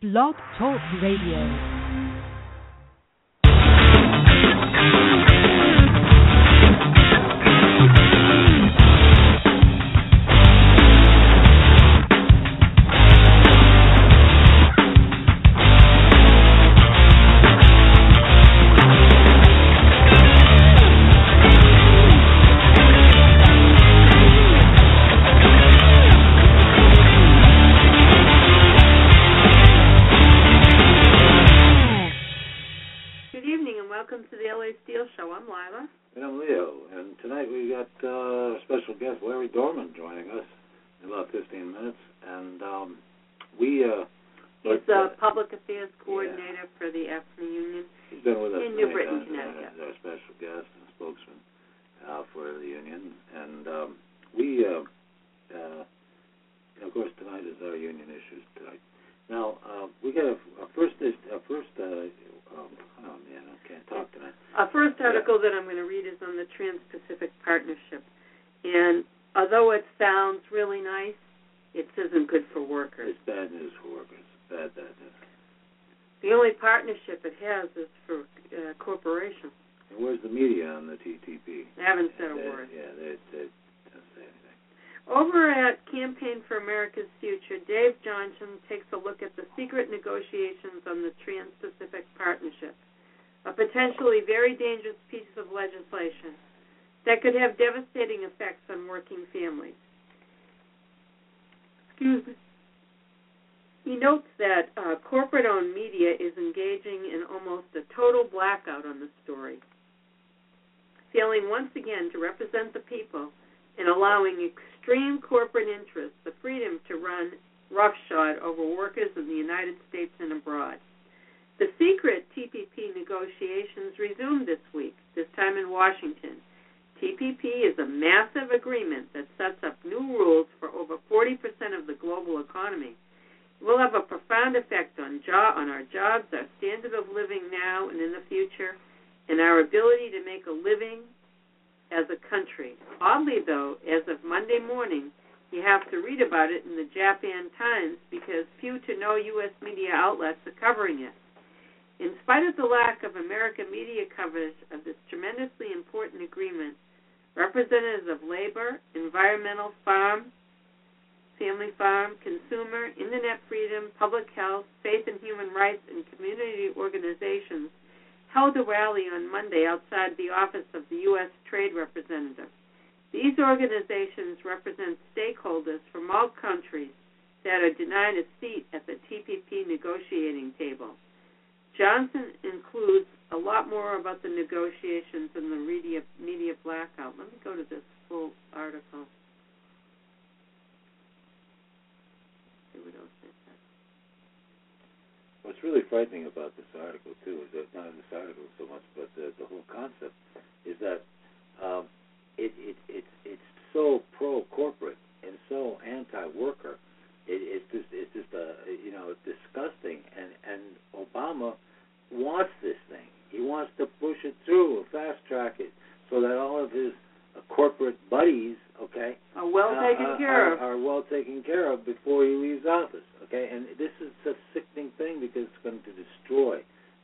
Blog Talk Radio. For the AFSCME Union. He's been with us in New Britain, Connecticut. as our special guest and spokesman uh, for the union, and um, we. Uh, uh, of course, tonight is our union issues tonight. Now uh, we got a, a first. A first. Uh, um, oh man, I can't talk tonight. Our first article that I'm going to read is on the Trans-Pacific Partnership. And although it sounds really nice, it isn't good for workers. It's bad news for workers. Bad, bad news. The only partnership it is for uh, corporations. And where's the media on the TTP? They haven't said a They- word. Yeah, they, they don't say anything. Over at Campaign for America's Future, Dave Johnson takes a look at the secret negotiations on the Trans Pacific Partnership, a potentially very dangerous piece of legislation that could have devastating effects on working families. Excuse me. He notes that uh, corporate owned media is engaging in almost a total blackout on the story, failing once again to represent the people and allowing extreme corporate interests the freedom to run roughshod over workers in the United States and abroad. The secret TPP negotiations resumed this week, this time in Washington. TPP is a massive agreement that sets up new rules for over 40% of the global economy. It will have a profound effect on, on our jobs, our standard of living now and in the future, and our ability to make a living as a country. Oddly, though, as of Monday morning, you have to read about it in the Japan Times because few to no U.S. media outlets are covering it. In spite of the lack of American media coverage of this tremendously important agreement, representatives of labor, environmental, farm, family farm, consumer, internet freedom, public health, faith and human rights, and community organizations held a rally on Monday outside the office of the U.S. Trade Representative. These organizations represent stakeholders from all countries that are denied a seat at the TPP negotiating table. Johnson includes a lot more about the negotiations in the media, media blackout. Let me go to this full article. Here we go. What's really frightening about this article too is that not this article so much, but the, the whole concept is that um, it, it it's it's so pro corporate and so anti worker. It, it's just it's just a you know disgusting. And and Obama wants this thing. He wants to push it through, fast track it, so that all of his uh, corporate buddies, okay, Are well uh, taken uh, care are, of. are well taken care of before he leaves office. Okay, and this is a sickening thing because it's going to destroy,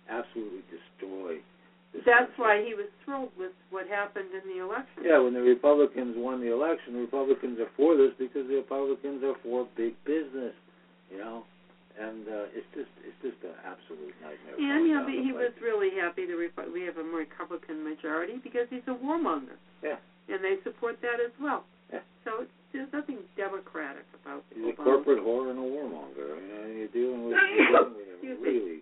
absolutely destroy. That's country. why he was thrilled with what happened in the election. Yeah, when the Republicans won the election, Republicans are for this because the Republicans are for big business, you know, and uh, it's just it's just an absolute nightmare. And know, down he the was really happy that we have a Republican majority because he's a warmonger, yeah, and they support that as well. Yeah. So it's, there's nothing democratic about he's a corporate whore and a warmonger. You know, you're dealing with, you're dealing with a really,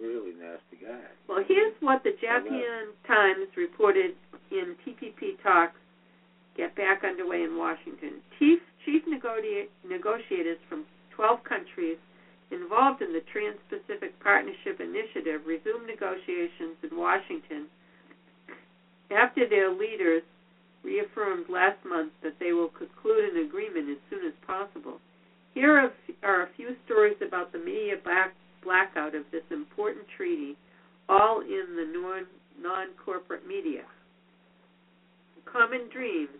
really nasty guy. Well, here's what the Japan Times reported in TPP talks get back underway in Washington. Chief chief negoti- negotiators from 12 countries involved in the Trans-Pacific Partnership Initiative resumed negotiations in Washington after their leaders reaffirmed last month that they will conclude an agreement as soon as possible. Here are a few stories about the media blackout of this important treaty, all in the non corporate media. Common Dreams,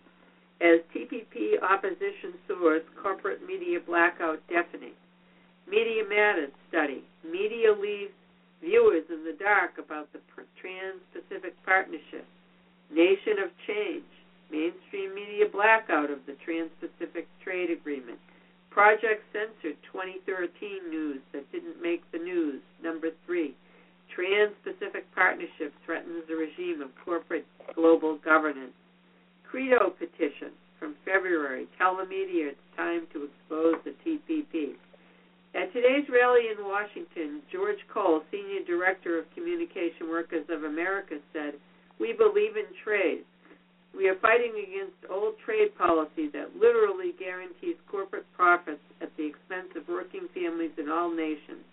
as TPP opposition source, corporate media blackout deafening. Media Matters study. Media leaves viewers in the dark about the Trans Pacific Partnership. Nation of Change mainstream media blackout of the Trans Pacific Trade Agreement, Project Censored 2013 news that didn't make the news, number three, Trans Pacific Partnership threatens the regime of corporate global governance, Credo Petition from February, tell the media it's time to expose the TPP. At today's rally in Washington, George Kohl, Senior Director of Communication Workers of America, said, We believe in trade. We are fighting against old trade policy that literally guarantees corporate profits at the expense of working families in all nations.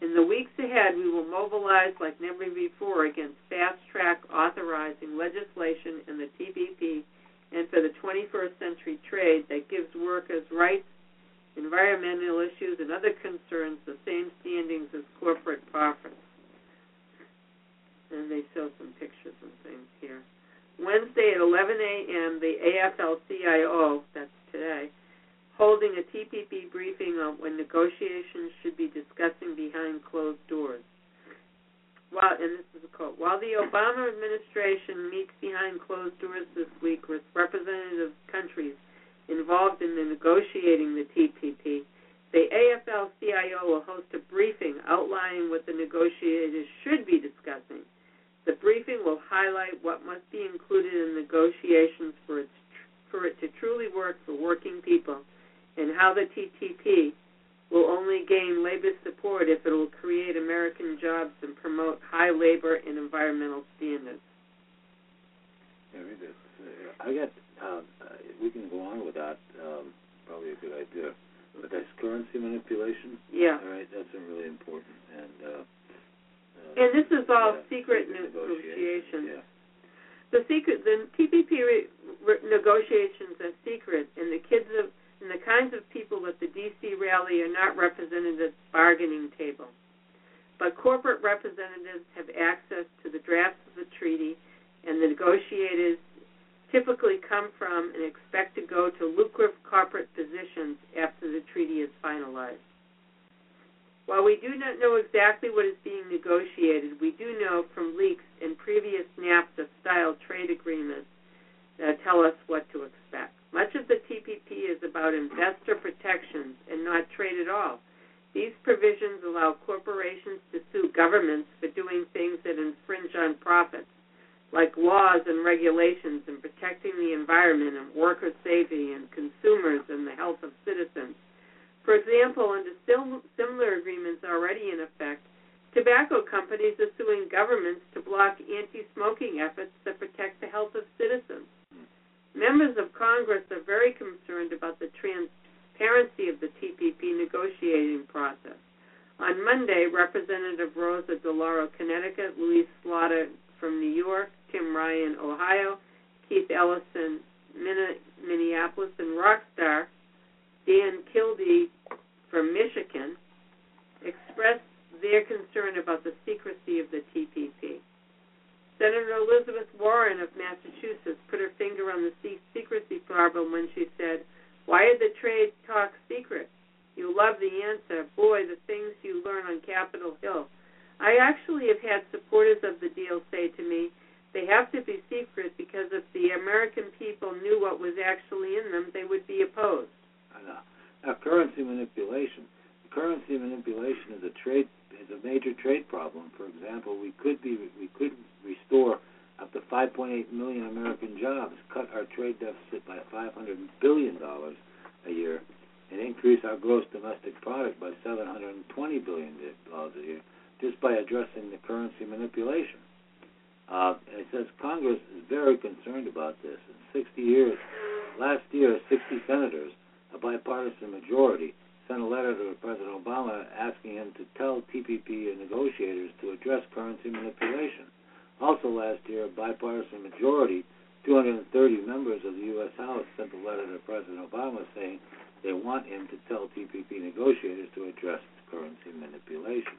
In the weeks ahead, we will mobilize like never before against fast track authorizing legislation in the TPP the majority, sent a letter to President Obama asking him to tell TPP negotiators to address currency manipulation. Also last year, a bipartisan majority, 230 members of the U.S. House, sent a letter to President Obama saying they want him to tell TPP negotiators to address currency manipulation.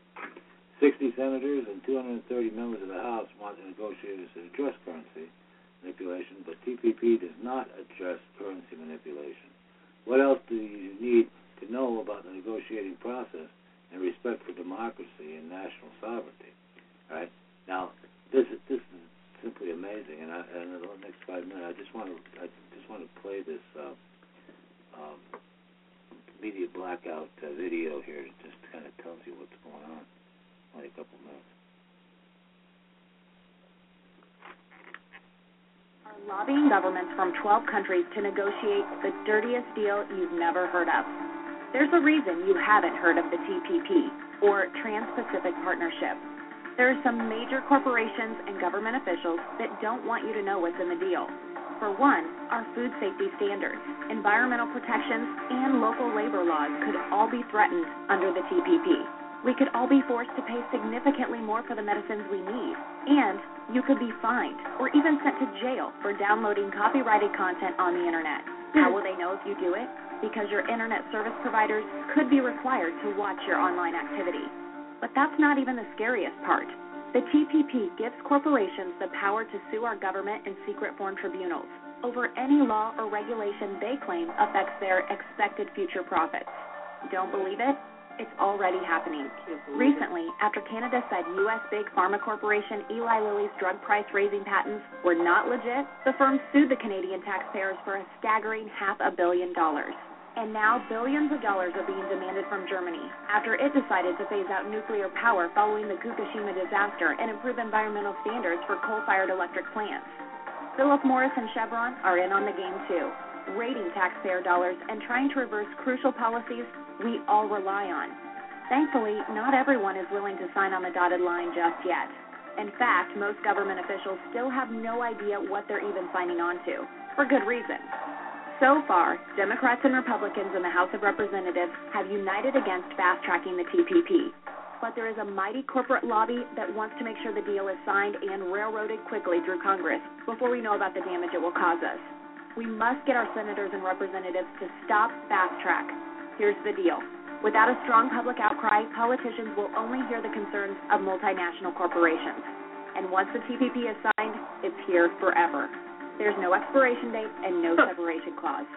60 senators and 230 members of the House want the negotiators to address currency manipulation, but TPP does not address currency manipulation. What else do you need to know about the negotiating process and respect for democracy and national sovereignty? All right now, this is this is simply amazing, and, I, and in the next five minutes, I just want to I just want to play this uh, um, media blackout uh, video here. It just kind of tells you what's going on. Only a couple minutes. Lobbying governments from 12 countries to negotiate the dirtiest deal you've never heard of. There's a reason you haven't heard of the TPP, or Trans-Pacific Partnership. There are some major corporations and government officials that don't want you to know what's in the deal. For one, our food safety standards, environmental protections, and local labor laws could all be threatened under the TPP. We could all be forced to pay significantly more for the medicines we need, and you could be fined or even sent to jail for downloading copyrighted content on the internet. How will they know if you do it? Because your internet service providers could be required to watch your online activity. But that's not even the scariest part. The TPP gives corporations the power to sue our government in secret form tribunals over any law or regulation they claim affects their expected future profits. Don't believe it? It's already happening. Recently, after Canada said U.S. big pharma corporation Eli Lilly's drug price raising patents were not legit, the firm sued the Canadian taxpayers for a staggering half a billion dollars. And now billions of dollars are being demanded from Germany after it decided to phase out nuclear power following the Fukushima disaster and improve environmental standards for coal fired electric plants. Philip Morris and Chevron are in on the game too, raiding taxpayer dollars and trying to reverse crucial policies we all rely on. Thankfully, not everyone is willing to sign on the dotted line just yet. In fact, most government officials still have no idea what they're even signing on to, for good reason. So far, Democrats and Republicans in the House of Representatives have united against fast tracking the TPP. But there is a mighty corporate lobby that wants to make sure the deal is signed and railroaded quickly through Congress before we know about the damage it will cause us. We must get our senators and representatives to stop fast track. Here's the deal. Without a strong public outcry, politicians will only hear the concerns of multinational corporations. And once the TPP is signed, it's here forever. There's no expiration date and no separation clause.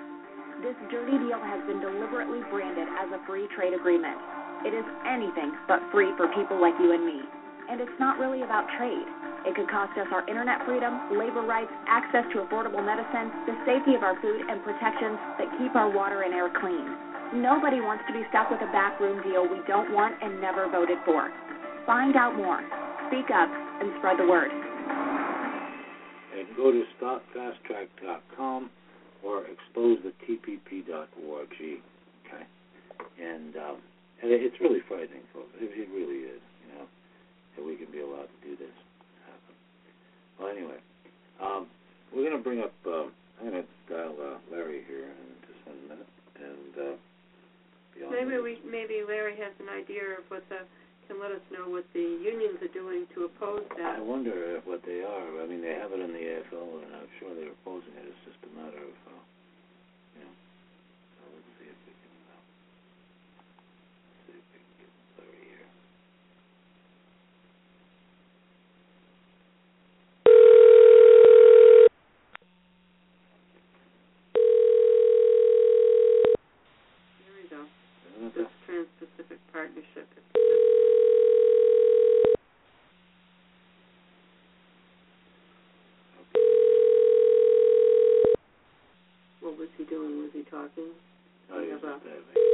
This dirty deal has been deliberately branded as a free trade agreement. It is anything but free for people like you and me. And it's not really about trade. It could cost us our internet freedom, labor rights, access to affordable medicine, the safety of our food, and protections that keep our water and air clean. Nobody wants to be stuck with a backroom deal we don't want and never voted for. Find out more. Speak up and spread the word and go to stopfasttrack.com or exposethetpp.org. Okay, and um, and it's really frightening, folks. It, it really is. You know, that we can be allowed to do this. Happen. Well, anyway, um, we're going to bring up. Uh, I'm going to dial uh, Larry here in just one minute, and uh, maybe we maybe Larry has an idea of what the can let us know what the unions are doing to oppose that. I wonder what they are. I mean, they have it in the AFL, and I'm sure they're opposing it. It's just a matter of, uh, you know. So let's see if we can. Uh, see if we can get Larry here. There we go. Isn't it This Trans-Pacific Partnership. What was he doing? Was he talking? Oh, he's have just a- having.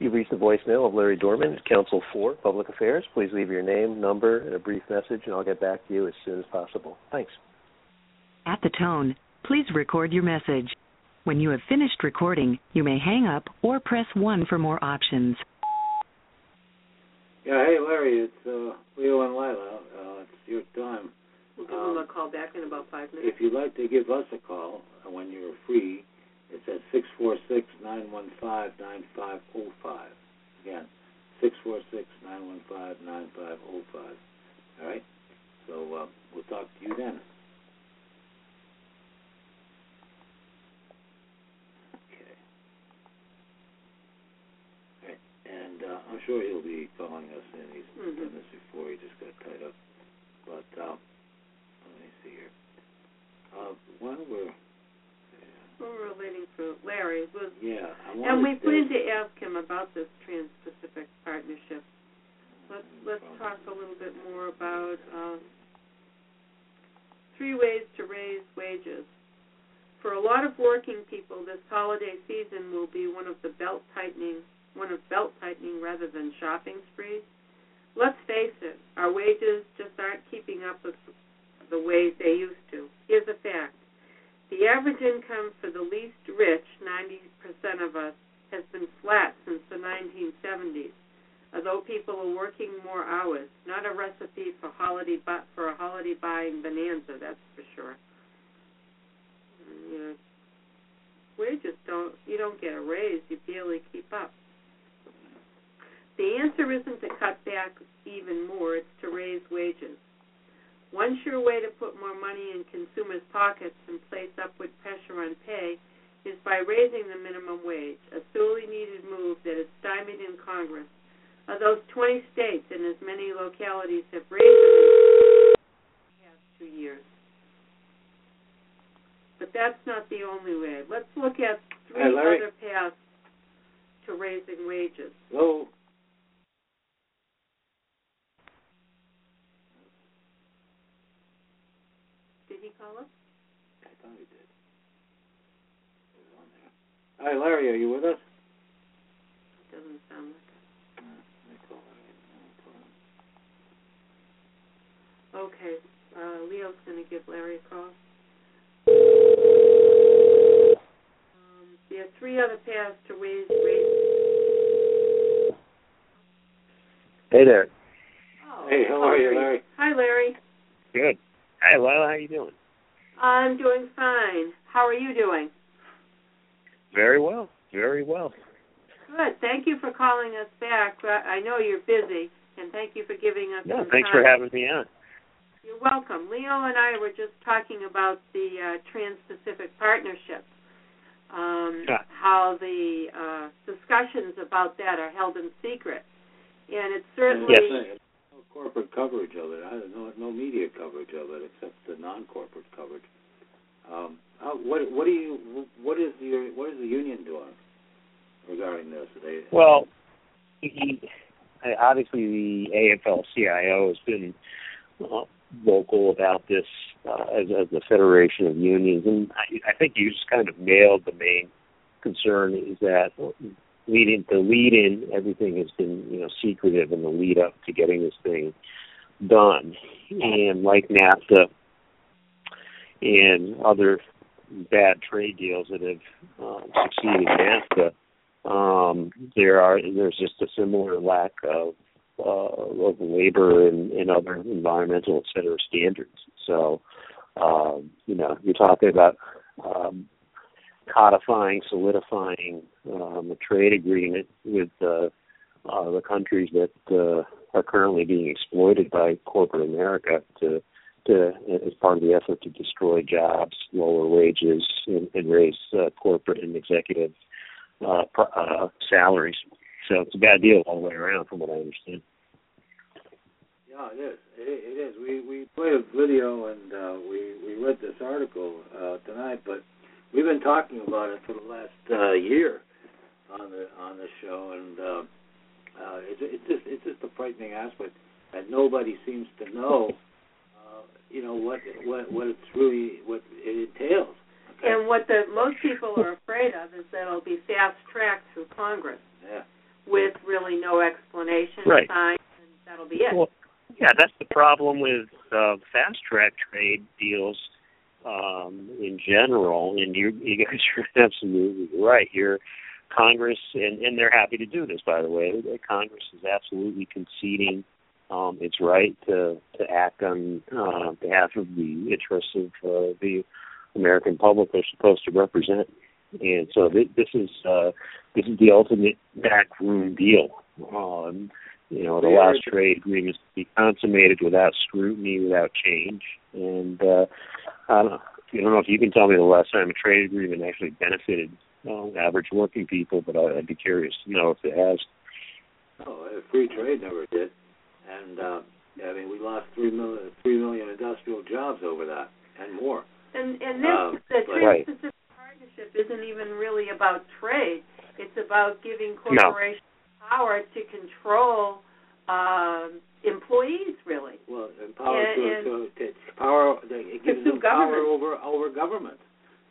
You've reached the voicemail of Larry Dorman, Council for Public Affairs. Please leave your name, number, and a brief message, and I'll get back to you as soon as possible. Thanks. At the tone, please record your message. When you have finished recording, you may hang up or press 1 for more options. Yeah, hey Larry, it's uh, Leo and Lila. Uh, it's your time. We'll give Um, him a call back in about five minutes. If you'd like to give us a call uh, when you're free, it's at six four six nine one five nine five zero five. Again, six four six nine one five nine five zero five. All right. So uh, we'll talk to you then. Okay. Right. And uh, I'm sure he'll be calling us in. He's Mhm. done this before. He just got tied up. But uh, let me see here. Uh, while we're we're waiting for Larry. Was, Yeah, I and we plan to ask him about this Trans-Pacific Partnership. Let's let's talk a little bit more about um, three ways to raise wages. For a lot of working people, this holiday season will be one of the belt tightening, one of belt tightening rather than shopping sprees. Let's face it, our wages just aren't keeping up with the way they used to. Here's a fact. The average income for the least rich, 90% of us, has been flat since the 1970s. Although people are working more hours, not a recipe for holiday bu- for a holiday buying bonanza, that's for sure. You know, wages don't you don't get a raise, you barely keep up. The answer isn't to cut back even more, it's to raise wages. One sure way to put more money in consumers' pockets and place upward pressure on pay is by raising the minimum wage, a sorely needed move that is stymied in Congress. Of those 20 states and as many localities have raised it in the past two years. But that's not the only way. Let's look at three Hey, other paths to raising wages. Hello? Did he call us? I thought he did. He was on there. Hi, Larry, are you with us? Doesn't sound like Uh, let me call Larry. Let me call him. Okay, uh, Leo's going to give Larry a call. Um, there are three other paths to raise raise. Hey there. Oh, Hey, how are you, Larry? Hi, Larry. Good. Hi, Lila. How are you doing? I'm doing fine. How are you doing? Very well. Very well. Good. Thank you for calling us back. I know you're busy, and thank you for giving us some thanks time. for having me on. You're welcome. Leo and I were just talking about the uh, Trans-Pacific Partnership, um, Yeah. how the uh, discussions about that are held in secret, and it's certainly Yes. No corporate coverage of it. I had no no media coverage of it except the non-corporate coverage. Um, how, what what do you what is your what is the union doing regarding this? They Well, he, obviously the AFL-CIO has been uh, vocal about this uh, as, as the Federation of Unions, and I, I think you just kind of nailed the main concern is that leading the lead in everything has been you know secretive in the lead up to getting this thing done, and like NAFTA and other bad trade deals that have uh, succeeded NAFTA um, there are there's just a similar lack of uh, of labor and, and other environmental et cetera standards. So um, you know you're talking about um, codifying, solidifying um, a trade agreement with uh, uh, the countries that uh, are currently being exploited by corporate America to to as part of the effort to destroy jobs, lower wages, and, and raise uh, corporate and executive uh, pr- uh, salaries. So it's a bad deal all the way around, from what I understand. Yeah, it is. It, it is. We we played a video and uh, we we read this article uh, tonight, but we've been talking about it for the last uh, year on the on the show, and uh, uh, it's it's just it's just a frightening aspect that nobody seems to know. Uh, you know what what what it's really what it entails. Okay? And what the most people are afraid of is that it'll be fast tracked through Congress yeah. with really no explanation Right. signed, and that'll be it. Well, yeah, that's the problem with uh, fast track trade deals um, in general. And you, you guys are absolutely right. You're Congress, and, and they're happy to do this, by the way. Congress is absolutely conceding um, its right to to act on uh, behalf of the interests of uh, the American public they're supposed to represent. And so th- this is uh, this is the ultimate backroom deal. Um, you know, the last trade agreements to be consummated without scrutiny, without change. And uh, I don't know. I don't know if you can tell me the last time a trade agreement actually benefited uh, average working people, but I- I'd be curious to know if it has. Oh, uh, free trade never did, and uh, I mean we lost three million three million industrial jobs over that and more. And and this Um, the but- Right. Trans-Pacific partnership isn't even really about trade. It's about giving corporations no. power to control um, employees, really. Well, and power and, to, and to, to power. It gives them power over over government,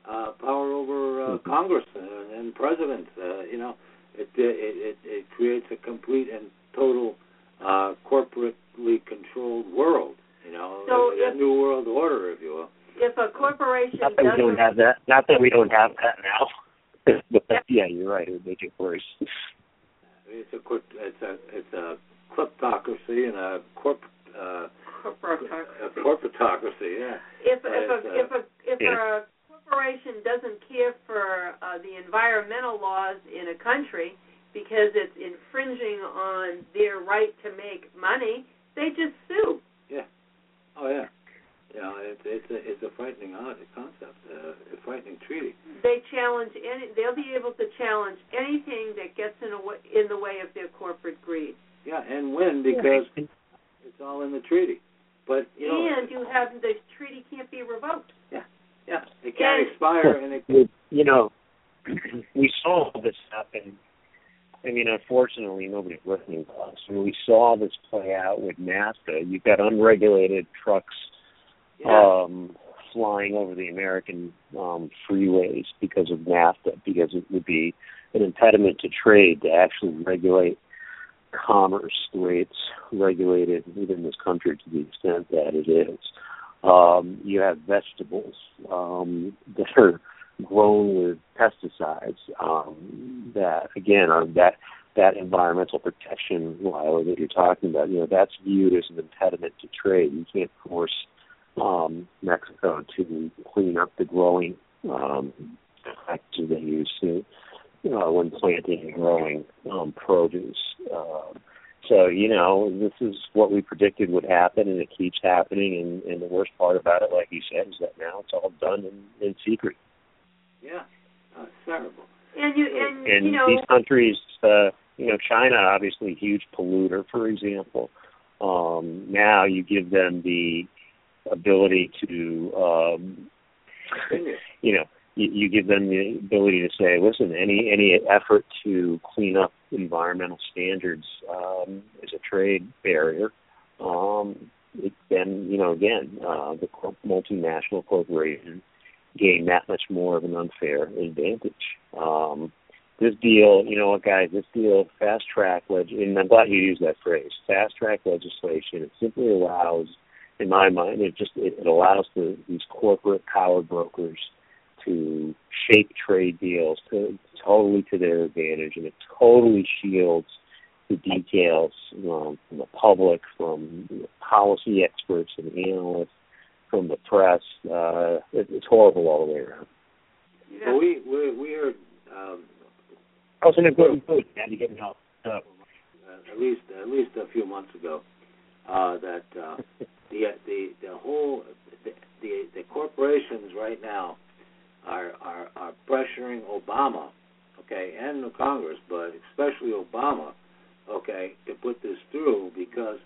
uh, power over uh, mm-hmm. Congress and, and presidents. Uh, you know, it, it it it creates a complete and total uh, corporately controlled world. You know, so a, if, a new world order, if you will. If a corporation not that we don't have that, not that we don't have that now, but yeah, you're right. It would make it worse. It's a it's a it's a kleptocracy and a corp uh, corporatocracy. A corporatocracy, yeah. If if a, uh, if a if yeah. a corporation doesn't care for uh, the environmental laws in a country because it's infringing on their right to make money, they just sue. Yeah. Oh yeah. Yeah, it's it's a it's a frightening concept, uh, a frightening treaty. They challenge any. They'll be able to challenge anything that gets in a way, in the way of their corporate greed. Yeah, and win because yeah. it's all in the treaty. But you know, and you have the treaty can't be revoked. Yeah, yeah, it can't and, expire, and it can, you know, we saw this happen. I mean, unfortunately, nobody's listening to us. I mean, we saw this play out with NAFTA. You've got unregulated trucks yeah. um, flying over the American um, freeways because of NAFTA, because it would be an impediment to trade to actually regulate commerce the way it's regulated within this country to the extent that it is. Um, you have vegetables um, that are grown with pesticides um, that, again, are that that environmental protection law that you're talking about. You know, that's viewed as an impediment to trade. You can't force um, Mexico to clean up the growing um, practices they use to uh, when planting and growing um, produce. Uh, so you know, this is what we predicted would happen, and it keeps happening. And, and the worst part about it, like you said, is that now it's all done in, in secret. Yeah, uh, terrible. And you and, and you know these countries, uh, you know, China obviously huge polluter, for example. Um, now you give them the ability to, um, you know, you, you give them the ability to say, listen, any any effort to clean up environmental standards um, is a trade barrier. Um, it, then you know again, uh, the multinational corporation gain that much more of an unfair advantage. Um, this deal, you know what, guys, this deal fast track leg, and I'm glad you used that phrase, fast track legislation. It simply allows, in my mind, it just it, it allows the, these corporate power brokers to shape trade deals to, totally to their advantage, and it totally shields the details um, from the public, from the policy experts and analysts, from the press. Uh, it, it's horrible all the way around. Yeah. Well, we we we are. Um, I was in a good mood. Had to get help. Uh, at least at least a few months ago, uh, that uh, the the the whole the, the the corporations right now are, are, are pressuring Obama, okay, and the Congress, but especially Obama, okay, to put this through because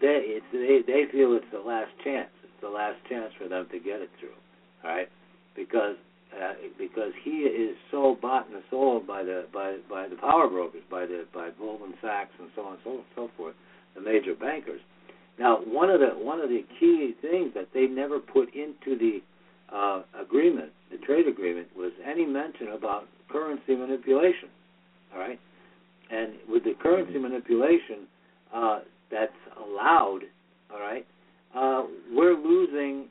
they it's they they feel it's the last chance. It's the last chance for them to get it through, all right? Because uh, because he is so bought and sold by the by by the power brokers, by the by Goldman Sachs and so on and so so forth, the major bankers. Now, one of the one of the key things that they never put into the uh, agreement, the trade agreement, was any mention about currency manipulation. All right, and with the currency mm-hmm. manipulation uh, that's allowed, all right, uh, we're losing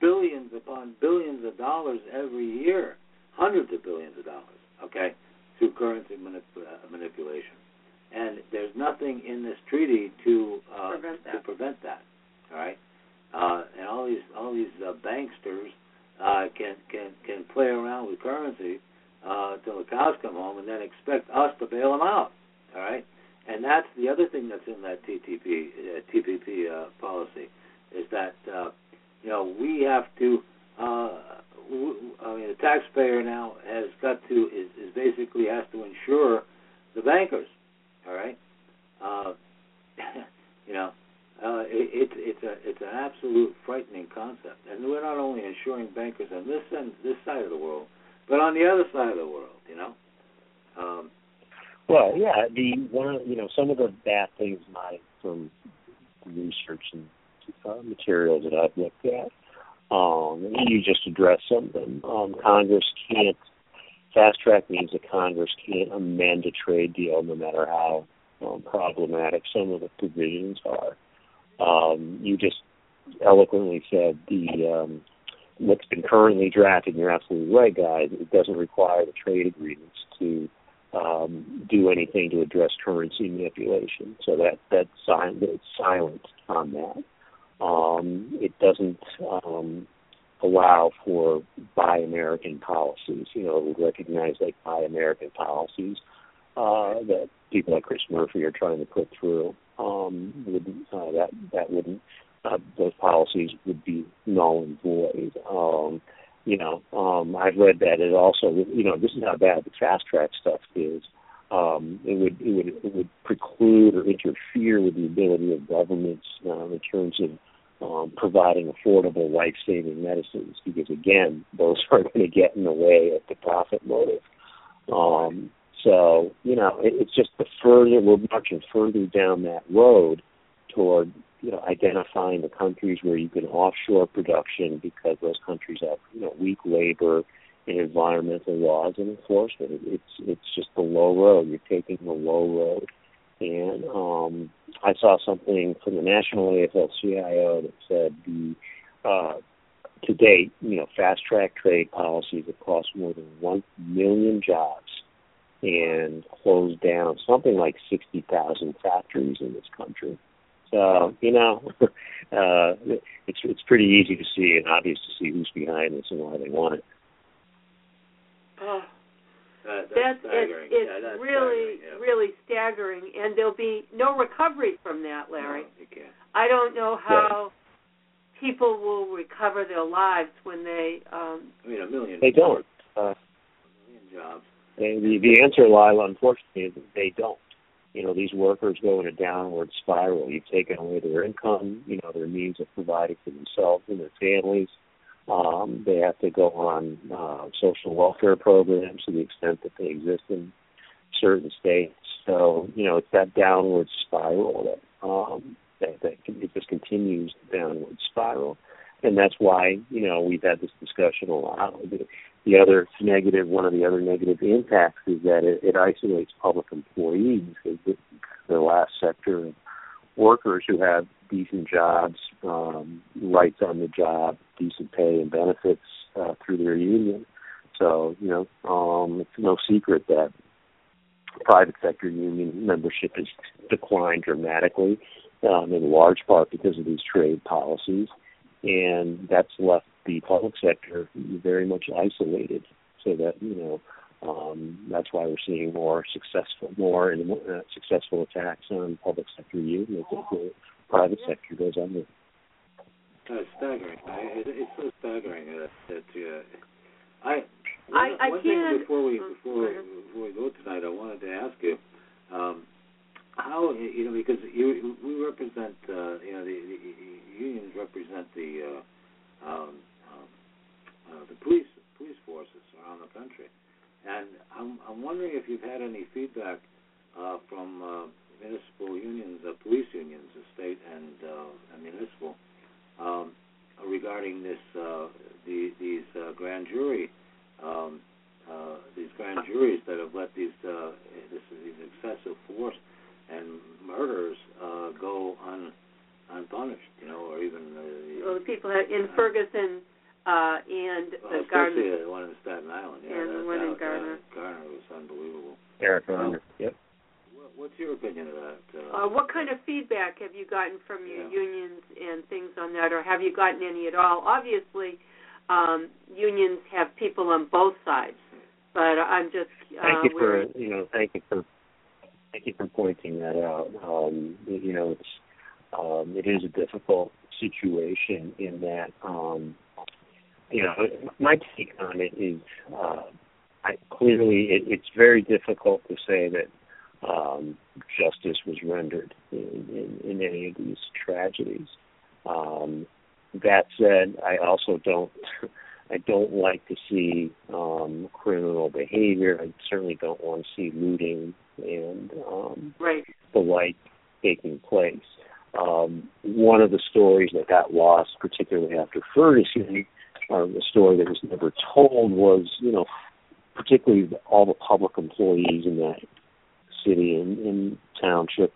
billions upon billions of dollars every year, hundreds of billions of dollars, okay, through currency manip- uh, manipulation. And there's nothing in this treaty to uh, prevent to prevent that. All right, uh, and all these all these uh, banksters uh, can can can play around with currency uh, till the cows come home, and then expect us to bail them out. All right, and that's the other thing that's in that TTP uh, TPP uh, policy is that uh, you know we have to. Uh, w- I mean, the taxpayer now has got to is, is basically has to insure the bankers. All right, uh, you know, uh, it, it's it's a it's an absolute frightening concept. And we're not only insuring bankers on this end, this side of the world, but on the other side of the world. You know. Um, well, yeah. The one, you know, some of the bad things my from research and uh, materials that I've looked at. Um, you just addressed some of them. Um, Congress can't fast track means that Congress can't amend a trade deal, no matter how um, problematic some of the provisions are. Um, you just eloquently said the um, what's been currently drafted. And you're absolutely right, guys. It doesn't require the trade agreements to um, do anything to address currency manipulation. So that that's silent, it's silent on that. Um, it doesn't um, allow for buy American policies. You know, recognize like buy American policies uh, that people like Chris Murphy are trying to put through. Um, wouldn't uh, that that wouldn't uh, those policies would be null and void. Um, you know, um, I've read that it also, you know, this is how bad the fast track stuff is. Um, it would it would it would preclude or interfere with the ability of governments uh, in terms of um, providing affordable life saving medicines because again, those are going to get in the way of the profit motive. Um, so you know, it, it's just the further we're marching further down that road toward you know, identifying the countries where you can offshore production because those countries have, you know, weak labor and environmental laws and enforcement. It's it's just the low road. You're taking the low road. And um, I saw something from the National AFL-CIO that said the uh, to date, you know, fast track trade policies have cost more than one million jobs and closed down something like sixty thousand factories in this country. So you know, uh, it's it's pretty easy to see and obvious to see who's behind this and why they want it. Oh, that, that's, that's staggering. it's, it's yeah, that's really yeah. really staggering, and there'll be no recovery from that, Larry. No. I don't know how people will recover their lives when they. um I mean, a million. They don't. Uh, A million jobs. The the answer, Lila, unfortunately, is they don't. You know, these workers go in a downward spiral. You've taken away their income, you know, their means of providing for themselves and their families. Um, they have to go on uh, social welfare programs to the extent that they exist in certain states. So, you know, it's that downward spiral that um, that, that it just continues the downward spiral, and that's why you know we've had this discussion a lot. The, the other negative, one of the other negative impacts is that it, it isolates public employees the, the last sector of workers who have decent jobs, um, rights on the job, decent pay and benefits uh, through their union. So you know, um, it's no secret that private sector union membership has declined dramatically, um, in large part because of these trade policies, and that's left the public sector very much isolated. So that you know, um, that's why we're seeing more successful, more and more uh, successful attacks on public sector unions as the private sector goes under. That's staggering. I, it, it's so staggering that, that uh, I. I- I one can't- thing before we Mm, before before we go tonight, I wanted to ask you, um, how you know because you we represent uh, you know the, the unions represent the uh, um, uh, the police police forces around the country, and I'm I'm wondering if you've had any feedback uh, from uh, municipal unions, uh, police unions, the state and uh, and municipal, um, regarding this uh, the, these uh, grand jury um, uh, these grand juries that have let these uh, this these excessive force and murders uh, go un, unpunished, you know, or even uh, well, the people in Ferguson uh, and well, the especially Gardner. the one in Staten Island. Yeah, And the one in that, Gardner. Uh, Gardner was unbelievable. Eric Garner. Yep. What's your opinion of that? Uh, what kind of feedback have you gotten from your Yeah. unions and things on that, or have you gotten any at all? Obviously, um, unions have people on both sides, but I'm just uh, Thank you for you know thank you for thank you for pointing that out. Um, you know it's um, it is a difficult situation in that um, you know my take on it is uh, I, clearly it, it's very difficult to say that um, justice was rendered in, in, in any of these tragedies. Um, that said, I also don't I don't like to see um, criminal behavior. I certainly don't want to see looting and um, right. the like taking place. Um, one of the stories that got lost, particularly after Ferguson, or the story that was never told, was you know, particularly all the public employees in that city and, and township,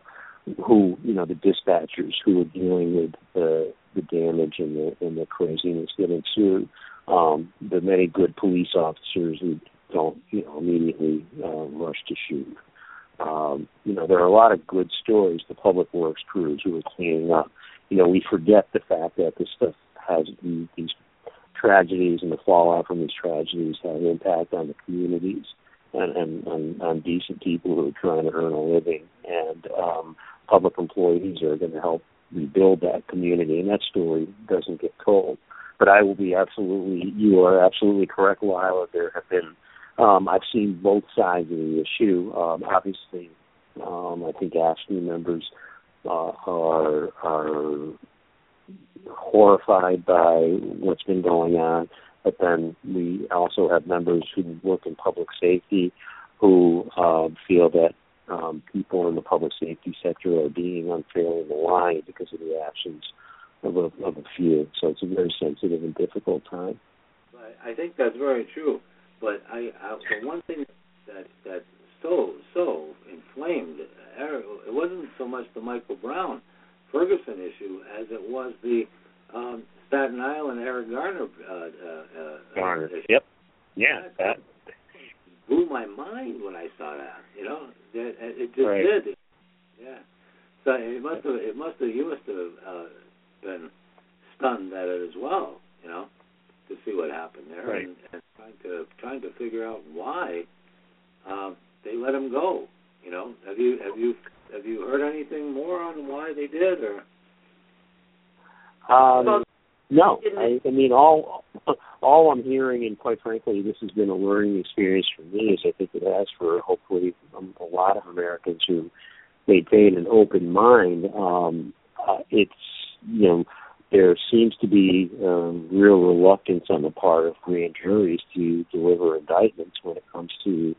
who you know the dispatchers who were dealing with the the damage and the and the craziness that ensued. Um, the many good police officers who don't you know immediately uh, rush to shoot. Um, you know, there are a lot of good stories. The public works crews who are cleaning up. You know, we forget the fact that this stuff has these tragedies and the fallout from these tragedies have an impact on the communities and, and on, on decent people who are trying to earn a living. And um, public employees are going to help rebuild that community, and that story doesn't get told. But I will be absolutely, you are absolutely correct, Lila. There have been, um, I've seen both sides of the issue. Um, obviously, um, I think AFSCME members uh, are are horrified by what's been going on. But then we also have members who work in public safety who uh, feel that um, people in the public safety sector are being unfairly maligned because of the actions of a, of a few. So it's a very sensitive and difficult time. I think that's very true. But I, I the one thing that that so so inflamed it wasn't so much the Michael Brown Ferguson issue as it was the um, Staten Island Eric Garner. Uh, uh, uh, Garner. Issue. Yep. Yeah. That blew my mind when I saw that. You know, it, it just right. did. Yeah. So it must have. It must have. You must have uh, been stunned at it as well. You know, to see what happened there, right. and, and trying to trying to figure out why um, they let him go. You know, have you have you have you heard anything more on why they did, or? Um, Well, no, I, I mean all all I'm hearing, and quite frankly, this has been a learning experience for me, as I think it has for hopefully um, a lot of Americans who maintain an open mind. Um, uh, it's you know there seems to be um, real reluctance on the part of grand juries to deliver indictments when it comes to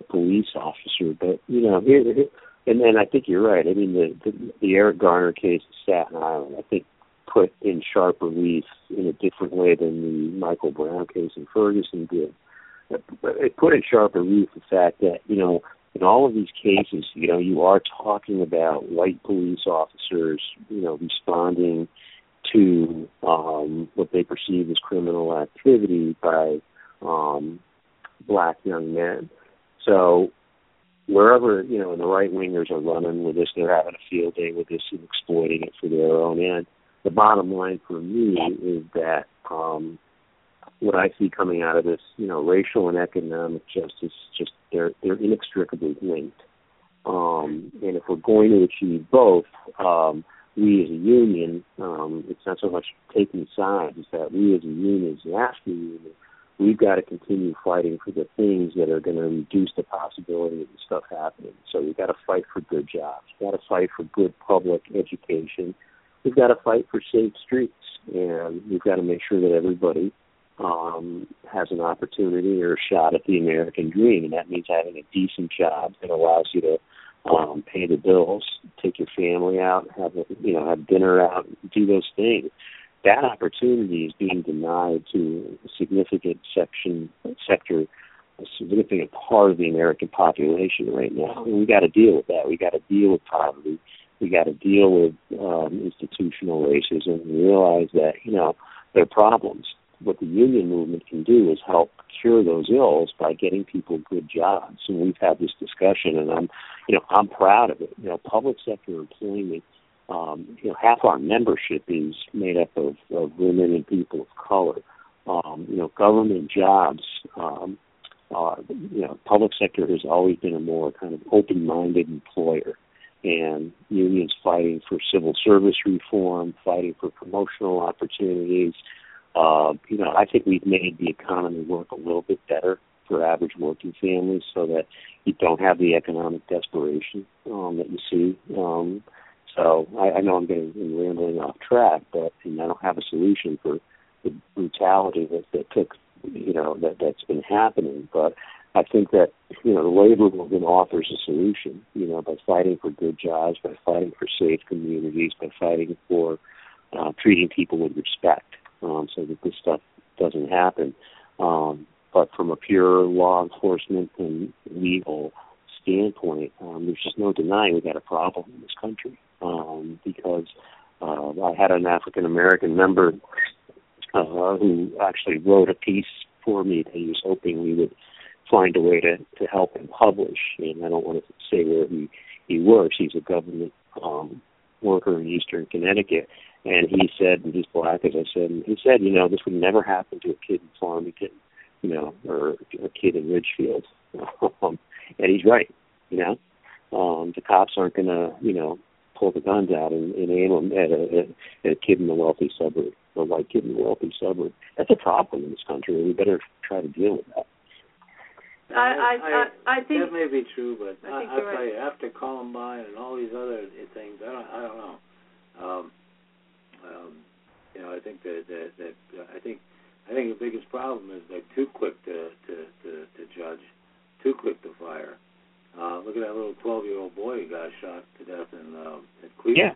a police officer. But you know, here, here and and I think you're right. I mean, the the, the Eric Garner case in Staten Island, I think, put in sharp relief in a different way than the Michael Brown case in Ferguson did. It put in sharp relief the fact that you know in all of these cases, you know, you are talking about white police officers, you know, responding to um, what they perceive as criminal activity by um, black young men. So wherever you know, and the right wingers are running with this, they're having a field day with this and exploiting it for their own end. The bottom line for me is that um, what I see coming out of this, you know, racial and economic justice, just they're they're inextricably linked. Um, and if we're going to achieve both, um, we as a union, um, it's not so much taking sides, it's that we as a union, as the AFSCME union, we've got to continue fighting for the things that are going to reduce the possibility of this stuff happening. So we've got to fight for good jobs. We've got to fight for good public education. We've got to fight for safe streets, and we've got to make sure that everybody um, has an opportunity or a shot at the American dream, and that means having a decent job that allows you to um, pay the bills, take your family out, have a, you know have dinner out, do those things. That opportunity is being denied to a significant section sector, a significant part of the American population right now, and we got to deal with that. We got to deal with poverty. We got to deal with um, institutional racism and realize that you know there are problems what the union movement can do is help cure those ills by getting people good jobs. And we've had this discussion, and I'm, you know, I'm proud of it. You know, public sector employment. Um, you know, half our membership is made up of, of women and people of color. Um, you know, government jobs. Um, uh, you know, public sector has always been a more kind of open-minded employer, and unions fighting for civil service reform, fighting for promotional opportunities. Uh, you know, I think we've made the economy work a little bit better for average working families, so that you don't have the economic desperation um, that you see. Um, So I, I know I'm getting I'm rambling off track, but and I don't have a solution for the brutality that that took you know that that's been happening. But I think that you know the labor movement offers a solution. You know, by fighting for good jobs, by fighting for safe communities, by fighting for uh, treating people with respect, um, so that this stuff doesn't happen. Um, but from a pure law enforcement and legal standpoint, um, there's just no denying we got a problem in this country um, because uh, I had an African American member uh, who actually wrote a piece for me that he was hoping we would find a way to to help him publish. And I don't want to say where he he works. He's a government um, worker in Eastern Connecticut, and he said, and he's black, as I said, and he said, you know, this would never happen to a kid in Farmington, you know, or a kid in Ridgefield. um, and he's right, you know. Um, the cops aren't going to, you know, pull the guns out and, and aim them at a, at a kid in a wealthy suburb, a white kid in a wealthy suburb. That's a problem in this country, and we better try to deal with that. I, I, I, I think that may be true, but I I, I'll tell right. you, after Columbine and all these other things, I don't, I don't know. Um, um, you know, I think that that, that uh, I think I think the biggest problem is they're too quick to to to, to judge, too quick to fire. Uh, look at that little twelve-year-old boy who got shot to death in um, at Cleveland. Yeah.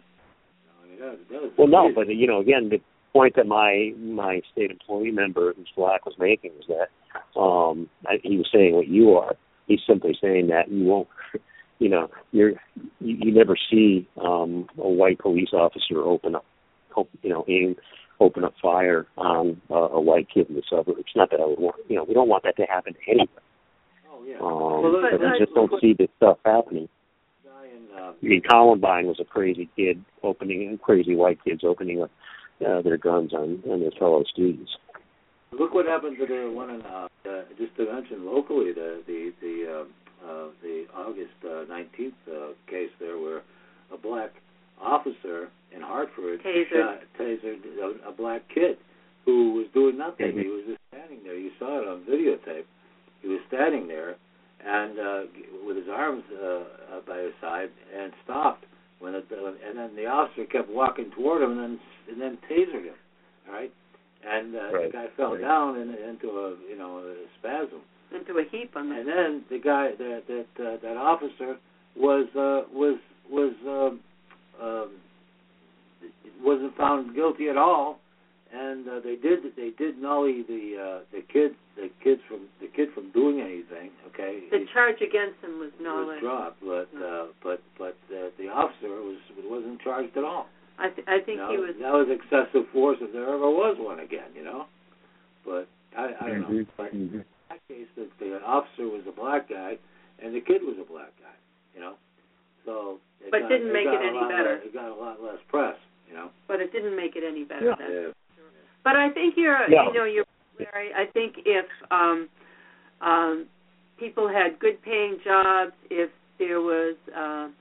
I mean, that, that was Well, no, but you know, again, the point that my my state employee member who's black was making was that um I, he was saying what you are. He's simply saying that you won't, you know, you're you, you never see um a white police officer open up, you know, aim open up fire on uh, a white kid in the suburbs. Not that I would want, you know, we don't want that to happen to anyone. Oh yeah. Um, Well, look- but but- we just don't see this stuff happening. guy in, uh, I mean, Columbine was a crazy kid opening, and crazy white kids opening up uh, their guns on on their fellow students. Look what happened to the one in uh, uh, just to mention locally the the the um, uh, the August nineteenth uh, uh, case there where a black officer in Hartford Tasered. shot, tasered a, a black kid who was doing nothing. Mhm. He was just standing there. You saw it on videotape. He was standing there and uh, with his arms uh, uh, by his side and stopped when it, and then the officer kept walking toward him and then and then tasered him. All right, and uh, Right. the guy fell Right. down in, into a you know a spasm. into a heap on the And then the guy that that uh, that officer was uh, was was um, um, wasn't found guilty at all, and uh, they did they did nully the uh, the kid the kids from the kid from doing anything. Okay, the He- charge against him was was dropped, but uh, but but uh, the officer was wasn't charged at all. I th- I think You he was that was excessive force if there ever was one again. You know, but I I don't know. But in that case, the, the officer was a black guy, and the kid was a black guy. You know, so it But got, didn't make got it any better. Less, it got a lot less press. You know. but it didn't make it any better Yeah. But I think you're, No. you know, you're, Larry. I think if um, um, people had good paying jobs, if there was um,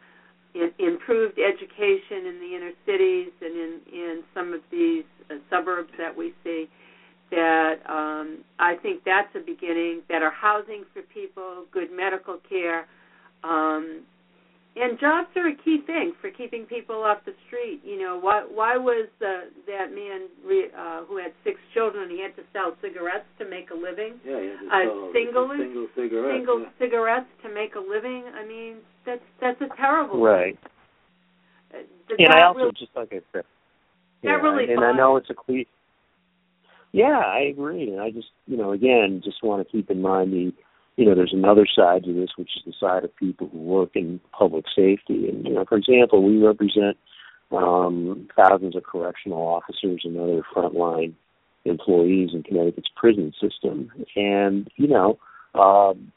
in, improved education in the inner cities and in in some of these uh, suburbs that we see, that um, I think that's a beginning. Better housing for people, good medical care. Um, and jobs are a key thing for keeping people off the street. You know, why why was uh, that man re, uh, who had six children? He had to sell cigarettes to make a living. Yeah. yeah Uh, so, single- single cigarette. Single yeah. cigarettes to make a living. I mean, that's that's a terrible. Right. Thing. Uh, And I also really- just like I said, That really and I know it's a cliche. Yeah, I agree, and I just you know again just want to keep in mind the you know there's another side to this, which is the side of people who work in public safety, and you know for example we represent um, thousands of correctional officers and other frontline employees in Connecticut's prison system, and you know. Um,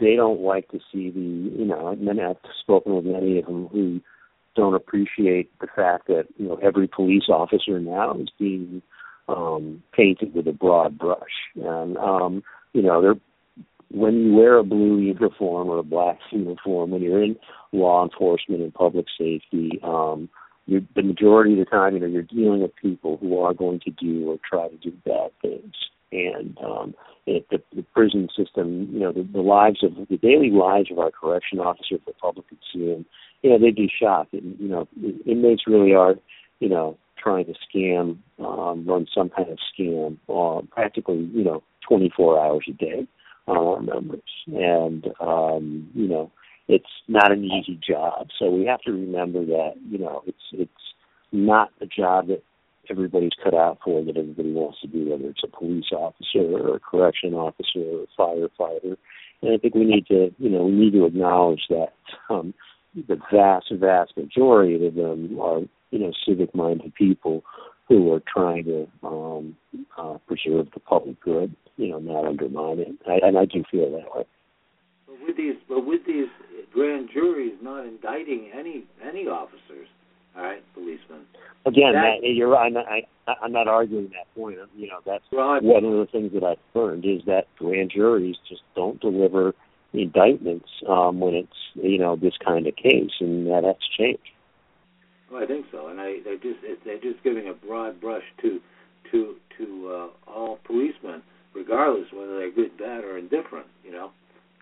they don't like to see the you know and I've spoken with many of them who don't appreciate the fact that you know every police officer now is being um painted with a broad brush and um you know they're when you wear a blue uniform or a black uniform when you're in law enforcement and public safety um you the majority of the time you know you're dealing with people who are going to do or try to do bad things and um it, the, the prison system, you know, the, the lives of the daily lives of our correction officers, the public can see them, you know, they'd be shocked. And, you know, inmates really are, you know, trying to scam, um, run some kind of scam, uh, practically, you know, 24 hours a day on our members. And, um, you know, it's not an easy job. So we have to remember that, you know, it's, it's not a job that everybody's cut out for that everybody wants to do, whether it's a police officer or a correction officer or a firefighter. And I think we need to, you know, we need to acknowledge that um, the vast, vast majority of them are, you know, civic-minded people who are trying to um, uh, preserve the public good, you know, not undermine it. I, and I do feel that way. But with these, but with these grand juries not indicting any any officers, all right, policemen. Again, That- that, you're right. I'm not, I, I'm not arguing that point. You know, that's Well, one of the things that I've learned is that grand juries just don't deliver indictments um, when it's you know this kind of case, and that has to change. Well, I think so, and I they're just they're just giving a broad brush to to to uh, all policemen, regardless whether they're good, bad, or indifferent. You know,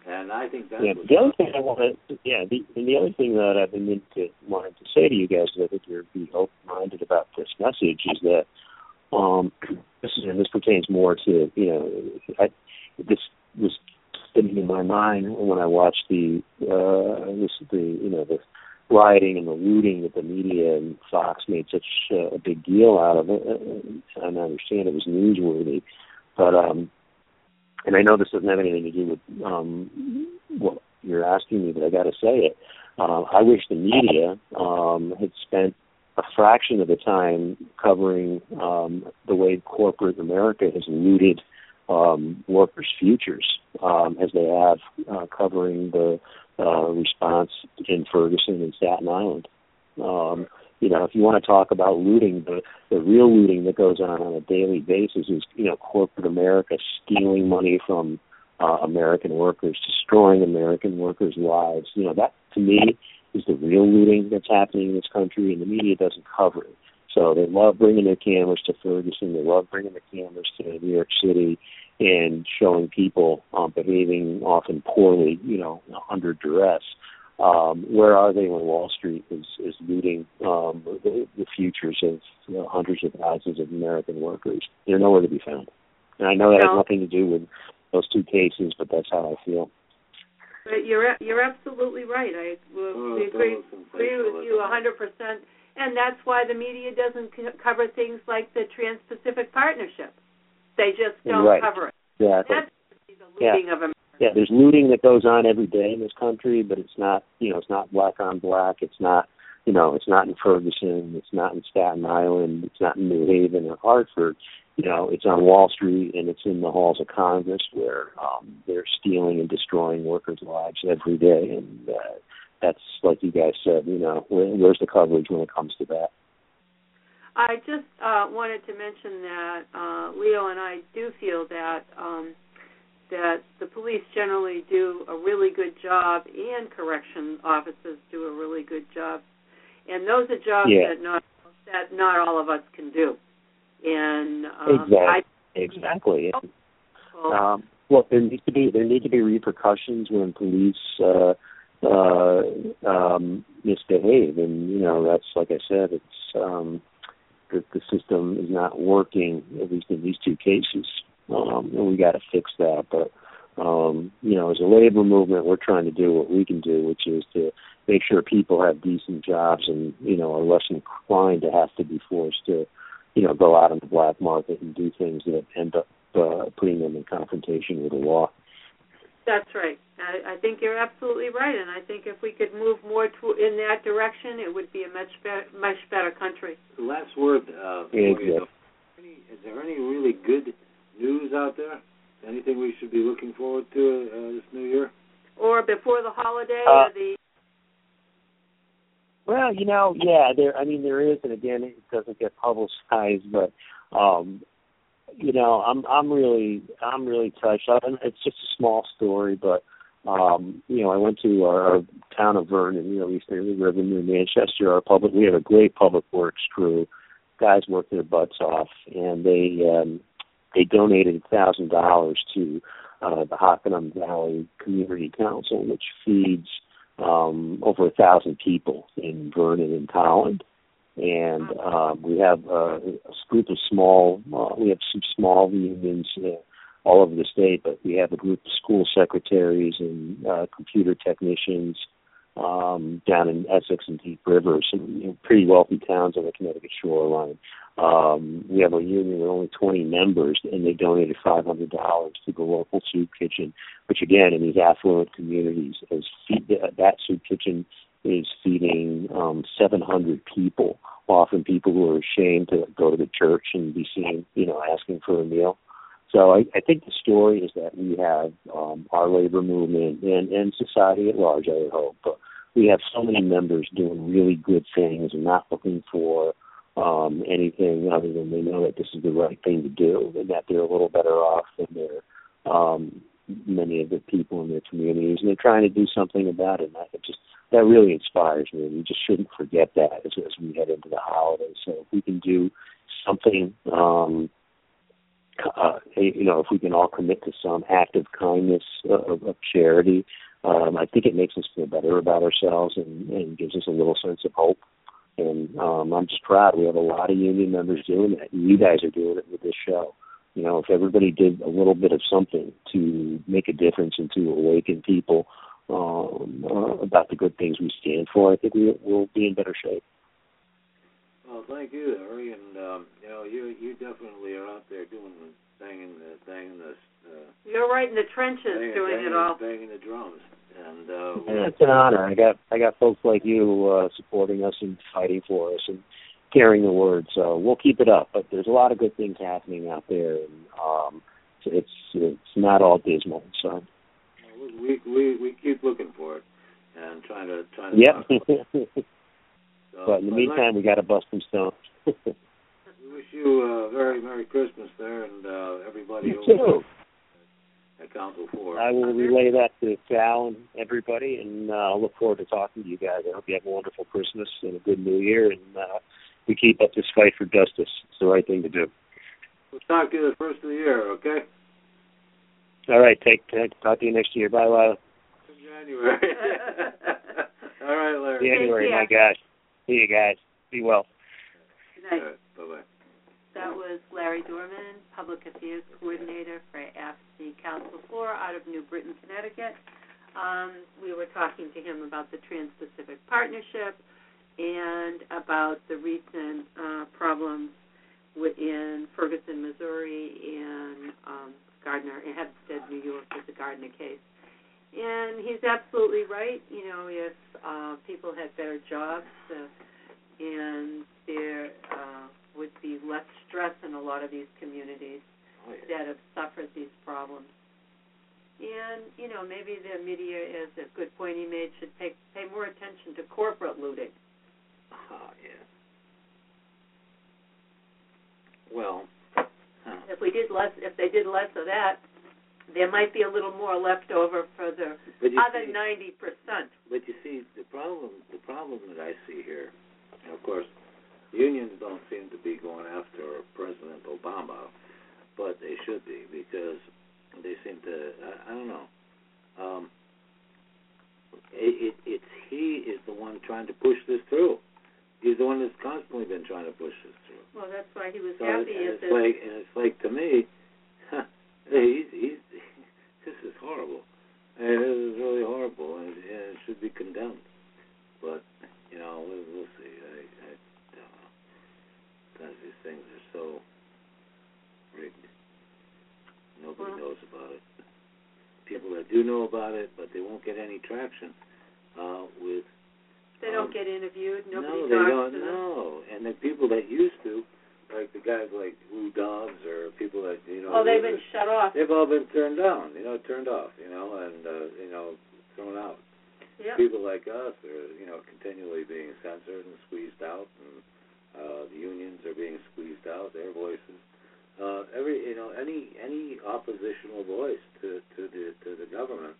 and I think that's yeah. The other thing I want to, yeah, the, and the other thing that I've been to wanted to say to you guys, is I think you're be open minded about this message, is that um, this is and this pertains more to you know, I, this was sitting in my mind when I watched the uh, this the you know the rioting and the looting that the media and Fox made such uh, a big deal out of it. And I understand it was newsworthy, but um, and I know this doesn't have anything to do with um, what you're asking me, but I got to say it. Uh, I wish the media um, had spent a fraction of the time covering um, the way corporate America has looted um, workers' futures, um, as they have uh, covering the uh, response in Ferguson and Staten Island. Um, you know, if you want to talk about looting, the the real looting that goes on on a daily basis is you know corporate America stealing money from uh, American workers, destroying American workers' lives. You know that to me is the real looting that's happening in this country, and the media doesn't cover it. So they love bringing their cameras to Ferguson. They love bringing the cameras to New York City and showing people um, behaving often poorly, you know, under duress. Um, where are they when Wall Street is, is looting um, the, the futures of you know, hundreds of thousands of American workers? They're nowhere to be found. And I know that No. has nothing to do with those two cases, but that's how I feel. But you're you're absolutely right. I will Oh, we agree agree with you a hundred percent. And that's why the media doesn't co- cover things like the Trans-Pacific Partnership. They just don't Right. cover it. Yeah, That's the Yeah. of America. Yeah, there's looting that goes on every day in this country, but it's not, you know, it's not black on black. It's not, you know, it's not in Ferguson. It's not in Staten Island. It's not in New Haven or Hartford. You know, it's on Wall Street and it's in the halls of Congress where um, they're stealing and destroying workers' lives every day. And uh, that's like you guys said. You know, where, where's the coverage when it comes to that? I just uh, wanted to mention that uh, Leo and I do feel that um, that the police generally do a really good job, and correction officers do a really good job, and those are jobs Yeah. that not that not all of us can do. And um, Exactly. I Exactly. well, Um, look, there needs to be there need to be repercussions when police uh, uh, um, misbehave, and you know that's like I said, it's um, the, the system is not working at least in these two cases, um, and we got to fix that. But um, you know, as a labor movement, we're trying to do what we can do, which is to make sure people have decent jobs and you know are less inclined to have to be forced to you know go out on the black market and do things that end up uh, putting them in confrontation with the law. That's right. I, I think you're absolutely right, and I think if we could move more to, in that direction, it would be a much better, much better country. Last word. Uh, Yeah, you is there any really good news out there? Anything we should be looking forward to uh, this new year? Or before the holiday, Uh, or the Well, you know, yeah, there. I mean, there is, and again, it doesn't get publicized, but um, you know, I'm I'm really I'm really touched. I, it's just a small story, but um, you know, I went to our, our town of Vernon, you know, East Area River near Manchester. Our public, we have a great public works crew. Guys work their butts off, and they um, they donated thousand dollars to uh, the Hockanum Valley Community Council, which feeds um, over a thousand people in Vernon and Tolland, and um, we have uh, a group of small. Uh, we have some small unions uh, all over the state, but we have a group of school secretaries and uh, computer technicians um, down in Essex and Deep River, some you know, pretty wealthy towns on the Connecticut shoreline. Um, we have a union with only 20 members, and they donated $500 to the local soup kitchen, which again, in these affluent communities, is feed, that soup kitchen is feeding um, 700 people, often people who are ashamed to go to the church and be seen, you know, asking for a meal. So I, I think the story is that we have um, our labor movement and, and society at large, I hope, but we have so many members doing really good things and not looking for um, anything other than they know that this is the right thing to do and that they're a little better off than their um, many of the people in their communities and they're trying to do something about it. And that just that really inspires me. We just shouldn't forget that as, as we head into the holidays. So if we can do something, um, uh, you know, if we can all commit to some act of kindness, uh, of, of charity, um, I think it makes us feel better about ourselves and, and gives us a little sense of hope. And um, I'm just proud we have a lot of union members doing that. You guys are doing it with this show. You know, if everybody did a little bit of something to make a difference and to awaken people um, uh, about the good things we stand for, I think we, we'll be in better shape. Well, thank you, Harry, and um, you know, you you definitely are out there doing the banging the banging the. Uh, You're right in the trenches banging, doing banging, it all. Banging the drums, and uh, yeah, it's an honor. I got I got folks like you uh, supporting us and fighting for us and carrying the word. So we'll keep it up. But there's a lot of good things happening out there, and um, it's it's not all dismal. So we we we keep looking for it and trying to trying to. Yep. So, but in the meantime, like, we got to bust some stones. we wish you a uh, very Merry Christmas there, and uh, everybody you too. at Council Four. I will relay that to Sal and everybody, and uh, I'll look forward to talking to you guys. I hope you have a wonderful Christmas and a good New Year, and uh, we keep up this fight for justice. It's the right thing to do. We'll talk to you the first of the year, okay? All right. Take, take talk to you next year. Bye, Lila. January. All right, Larry. January, my gosh. See you guys. Be well. Good night. Right, bye-bye. That was Larry Dorman, Public Affairs Coordinator for AFSCME Council 4 out of New Britain, Connecticut. Um, we were talking to him about the Trans-Pacific Partnership and about the recent uh, problems within Ferguson, Missouri, and um, Gardner, and Hempstead, New York, with the Gardner case. And he's absolutely right. You know, if uh, people had better jobs uh, and there uh, would be less stress in a lot of these communities oh, yeah. that have suffered these problems. And you know, maybe the media, is a good point he made, should pay pay more attention to corporate looting. Oh yeah. Well, huh. if we did less, if they did less of that, there might be a little more left over for the other ninety percent. But you see, the problem the problem that I see here, and of course, unions don't seem to be going after President Obama, but they should be because they seem to. I, I don't know. Um, it, it, it's he is the one trying to push this through. He's the one that's constantly been trying to push this through. Well, that's why he was so happy. And it's like, and it's like to me, he's he's this is horrible. And it is really horrible, and, and it should be condemned. But you know, we'll, we'll see. I, I don't know. Sometimes these things are so rigged. Nobody well, knows about it. People that do know about it, but they won't get any traction uh, with. They don't um, get interviewed. no, they don't. to them. No, and the people that used to like the guys like Lou Dobbs or people that you know. Oh, they've been shut off. They've all been turned down, you know, turned off, you know, and uh, you know, thrown out. Yep. People like us are, you know, continually being censored and squeezed out, and uh, the unions are being squeezed out. Their voices. Uh, every, you know, any any oppositional voice to to the to the government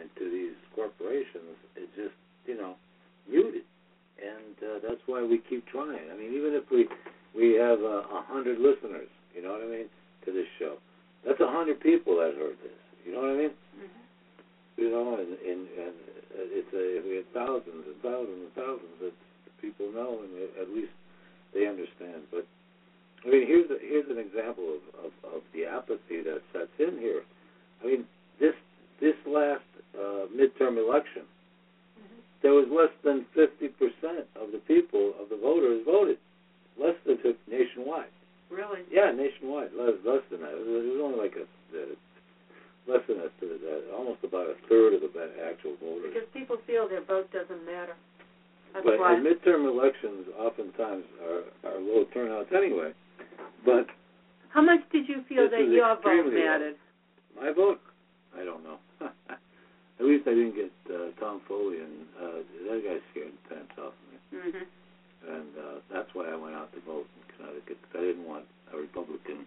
and to these corporations is just, you know, muted, and uh, that's why we keep trying. I mean, even if we we have a uh, hundred listeners. You know what I mean to this show. That's a hundred people that heard this. You know what I mean? Mm-hmm. You know, and, and, and it's a if we thousands and thousands and thousands that people know and at least they understand. But I mean, here's a, here's an example of, of of the apathy that sets in here. I mean, this this last uh, midterm election, mm-hmm. there was less than 50% of the people of the voters voted, less than 50 nationwide. Really? Yeah, nationwide, less less than that. It was only like a, a less than a third, uh, almost about a third of the actual voters. Because people feel their vote doesn't matter. That's but why. midterm elections oftentimes are are low turnouts anyway. But how much did you feel that your vote mattered? My vote, I don't know. At least I didn't get uh, Tom Foley, and uh, that guy scared the pants off of me. Mm-hmm. And uh, that's why I went out to vote in Connecticut because I didn't want a Republican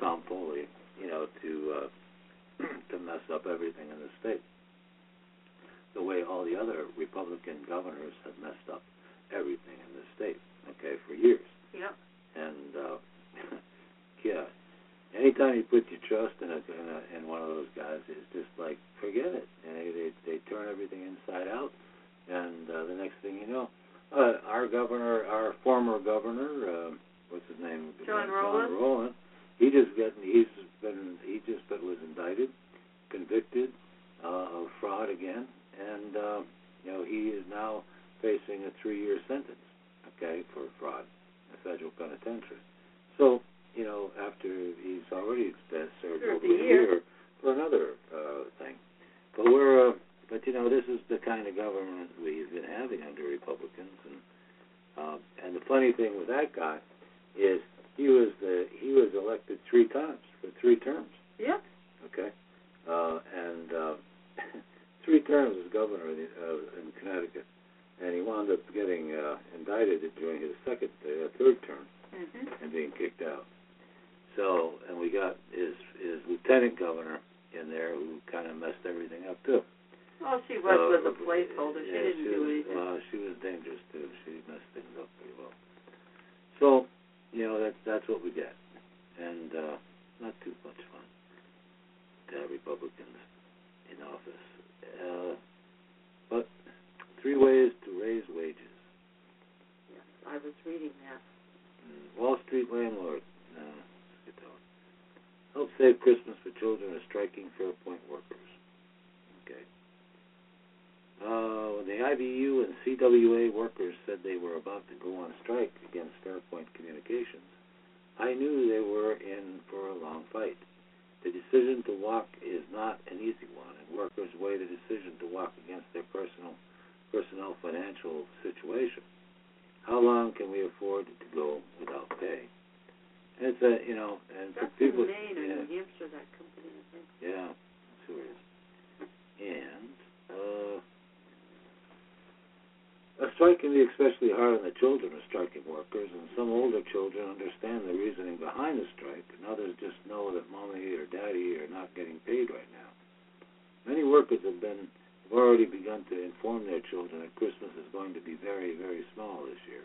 Tom Foley, you know, to uh, to mess up everything in the state. The way all the other Republican governors have messed up everything in the state, okay, for years. Yeah. And uh, yeah, anytime you put your trust in a, in, a, in one of those guys, it's just like forget it. And they they, they turn everything inside out, and uh, the next thing you know, uh, our governor, our former governor, uh, what's his name? John Rowland. John Rowland he just getting he's been he just been was indicted, convicted uh, of fraud again, and uh, you know he is now facing a three-year sentence, okay, for fraud, a federal penitentiary. So you know after he's already served sure, over a year. year for another uh, thing, but we're uh, but you know this is the kind of government we've been having under Republicans, and uh, and the funny thing with that guy is he was the he was elected three times for three terms. Yeah. Okay. Uh, and uh, three terms as governor in, uh, in Connecticut, and he wound up getting uh, indicted during his second, uh, third term, mm-hmm. and being kicked out. So, and we got his his lieutenant governor in there who kind of messed everything up too. Well, she was so, was a placeholder. She yeah, didn't she do was, anything. Uh, she was dangerous too. She messed things up pretty well. So you know that's that's what we get, and uh, not too much fun to have Republicans in office. Uh, but three ways to raise wages. Yes, I was reading that. Mm, Wall Street landlord. No, let's get that Save Christmas for children are striking Fairpoint workers. Okay. Uh, the IBEW and CWA workers said they were about to go on strike against Fairpoint Communications, I knew they were in for a long fight. The decision to walk is not an easy one, and workers weigh the decision to walk against their personal personnel financial situation. How long can we afford to go without pay? And it's a you know, and That's for people, in Maine yeah, or New Hampshire, that company, I think. yeah, that's who it is. And uh, a strike can be especially hard on the children of striking workers, and some older children understand the reasoning behind the strike, and others just know that mommy or daddy are not getting paid right now. Many workers have been have already begun to inform their children that Christmas is going to be very, very small this year.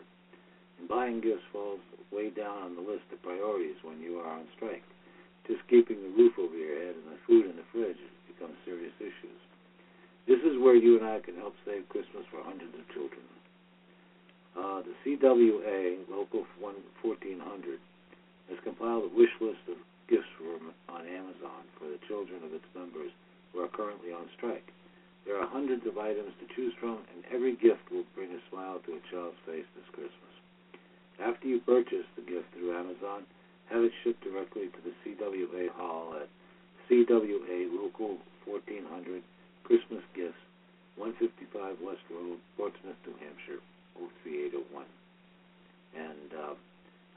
And buying gifts falls way down on the list of priorities when you are on strike. Just keeping the roof over your head and the food in the fridge becomes serious issues. This is where you and I can help save Christmas for hundreds of children. Uh, the CWA, Local 1400, has compiled a wish list of gifts on Amazon for the children of its members who are currently on strike. There are hundreds of items to choose from, and every gift will bring a smile to a child's face this Christmas. After you purchase the gift through Amazon, have it shipped directly to the CWA Hall at CWA Local 1400 Christmas Gifts, 155 West Road, Portsmouth, New Hampshire, 03801. And uh,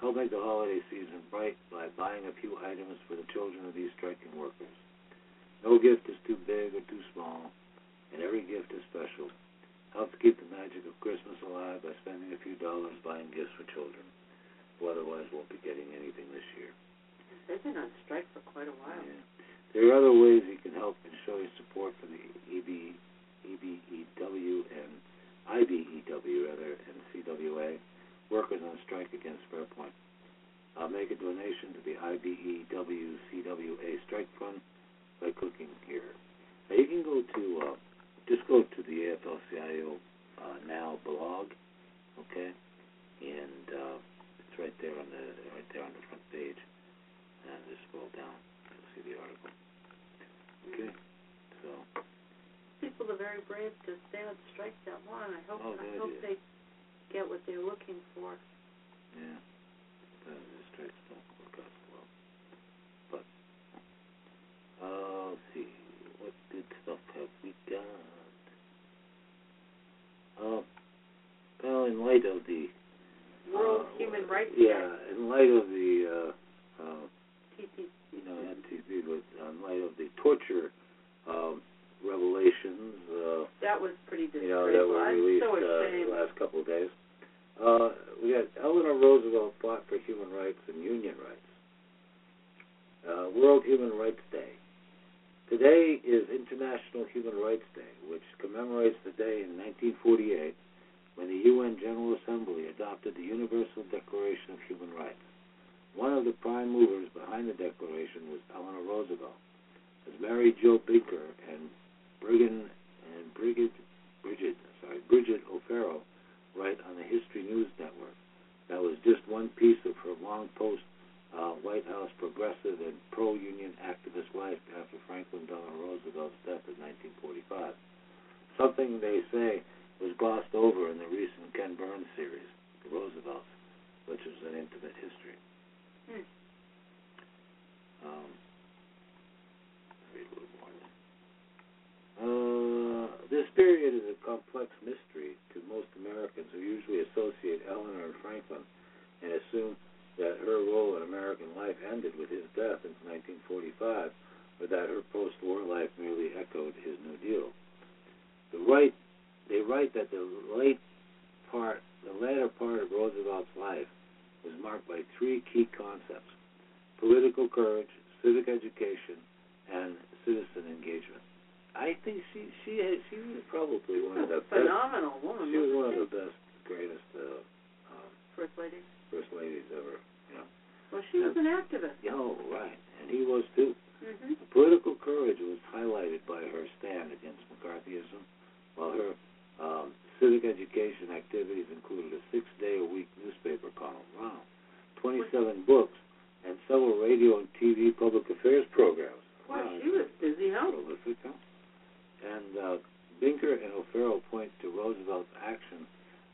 help make the holiday season bright by buying a few items for the children of these striking workers. No gift is too big or too small, and every gift is special. Help to keep the magic of Christmas alive by spending a few dollars buying gifts for children who otherwise won't be getting anything this year. They've been on strike for quite a while. Yeah. There are other ways you can help and show your support for the EB, EBEW and IBEW rather, and CWA, workers on strike against Fairpoint. Uh, make a donation to the IBEW CWA Strike Fund by clicking here. Now you can go to, uh, just go to the AFL-CIO uh, Now blog, okay, and uh, it's right there on the right there on the front page. And just scroll down and see the article. Okay strike that and I hope Oh, I hope idea. they get what they're looking for. Yeah. The districts don't work out well. But uh let's see, what good stuff have we got? Uh well in light of the World uh, Human Rights Yeah, Day, in light of the uh uh you know, NTV but in light of the torture um revelations, uh That was pretty you know, that disgraceful. were released so uh, the last couple of days. Uh, we got Eleanor Roosevelt fought for human rights and union rights. Uh, World Human Rights Day. Today is International Human Rights Day, which commemorates the day in 1948 when the UN General Assembly adopted the Universal Declaration of Human Rights. One of the prime movers behind the declaration was Eleanor Roosevelt. As Mary Jo Binker and Brigham and Brigid, Brigid, sorry, Brigid O'Farrell write on the History News Network. That was just one piece of her long post uh, White House progressive and pro-union activist life after Franklin Delano Roosevelt's death in 1945. Something they say was glossed over in the recent Ken Burns series, The Roosevelts, which is an intimate history. Hmm. Um, read a little more. Uh, this period is a complex mystery to most Americans who usually associate Eleanor Franklin and assume that her role in American life ended with his death in 1945, or that her post-war life merely echoed his New Deal. The right, they write that the late part, the latter part of Roosevelt's life was marked by three key concepts: political courage, civic education, and citizen engagement. I think she she she was probably one of the best. phenomenal woman. She was one of the best, greatest uh, um, First lady. first ladies ever. Well, she was an activist. Oh, right, and he was too. Mm-hmm. Political courage was highlighted by her stand against McCarthyism, while her um, civic education activities included a six-day-a-week newspaper column. Wow, 27 books, and several radio and TV public affairs programs. Boy, Wow, she was busy, huh? prolific, huh? And uh, Binker and O'Farrell point to Roosevelt's action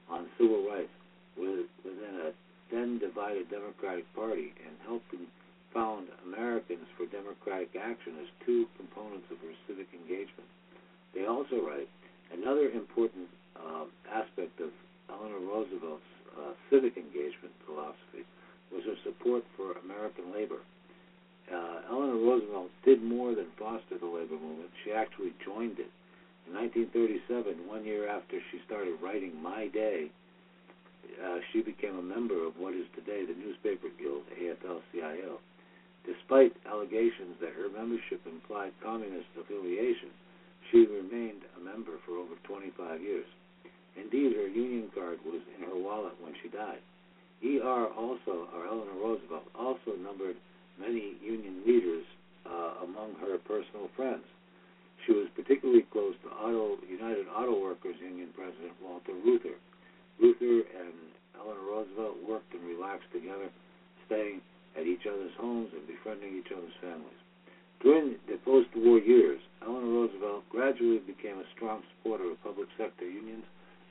on civil rights within a then divided Democratic Party and helping found Americans for Democratic Action as two components of her civic engagement. They also write another important uh, aspect of Eleanor Roosevelt's uh, civic engagement philosophy was her support for American labor uh, Eleanor Roosevelt did more than foster the labor movement. She actually joined it. In 1937, one year after she started writing My Day, uh, she became a member of what is today the Newspaper Guild, AFL-CIO. Despite allegations that her membership implied communist affiliation, she remained a member for over 25 years. Indeed, her union card was in her wallet when she died. E.R. also, or Eleanor Roosevelt, also numbered many union leaders uh, among her personal friends. She was particularly close to Auto, United Auto Workers Union President Walter Reuther. Reuther and Eleanor Roosevelt worked and relaxed together, staying at each other's homes and befriending each other's families. During the post-war years, Eleanor Roosevelt gradually became a strong supporter of public sector unions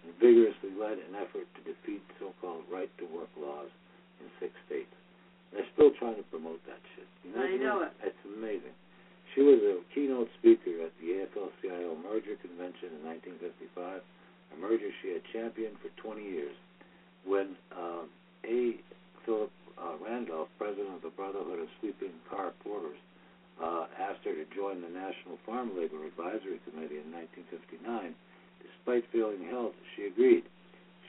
and vigorously led an effort to defeat so-called right-to-work laws in six states. They're still trying to promote that shit. You know, I know it. It's amazing. She was a keynote speaker at the AFL-CIO merger convention in 1955, a merger she had championed for 20 years. When uh, A. Philip uh, Randolph, president of the Brotherhood of Sleeping Car Porters, uh, asked her to join the National Farm Labor Advisory Committee in 1959, despite feeling held, she agreed.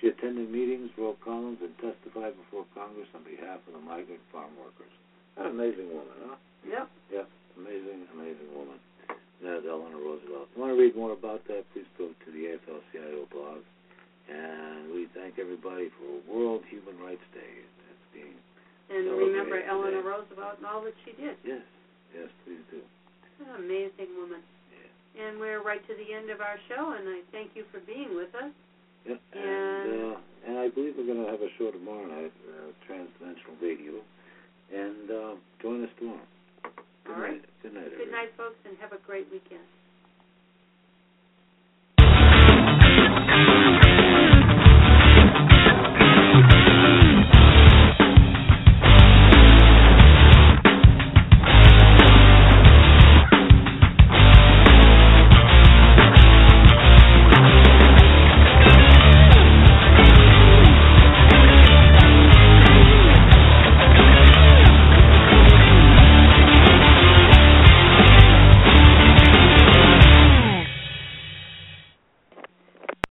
She attended meetings, wrote columns, and testified before Congress on behalf of the migrant farm workers. An amazing woman, huh? Yep. Yep, amazing, amazing woman. That's Eleanor Roosevelt. If you want to read more about that, please go to the AFL-CIO blog. And we thank everybody for World Human Rights Day. That's being And remember today. Eleanor Roosevelt and all that she did. yes, yes, please do. An amazing woman. Yeah. And we're right to the end of our show, and I thank you for being with us. Yep. And, and, uh, and I believe we're going to have a show tomorrow night, uh, Transdimensional Radio. And uh, join us tomorrow. Good All night. Right. Good night. Everybody. Good night, folks, and have a great weekend.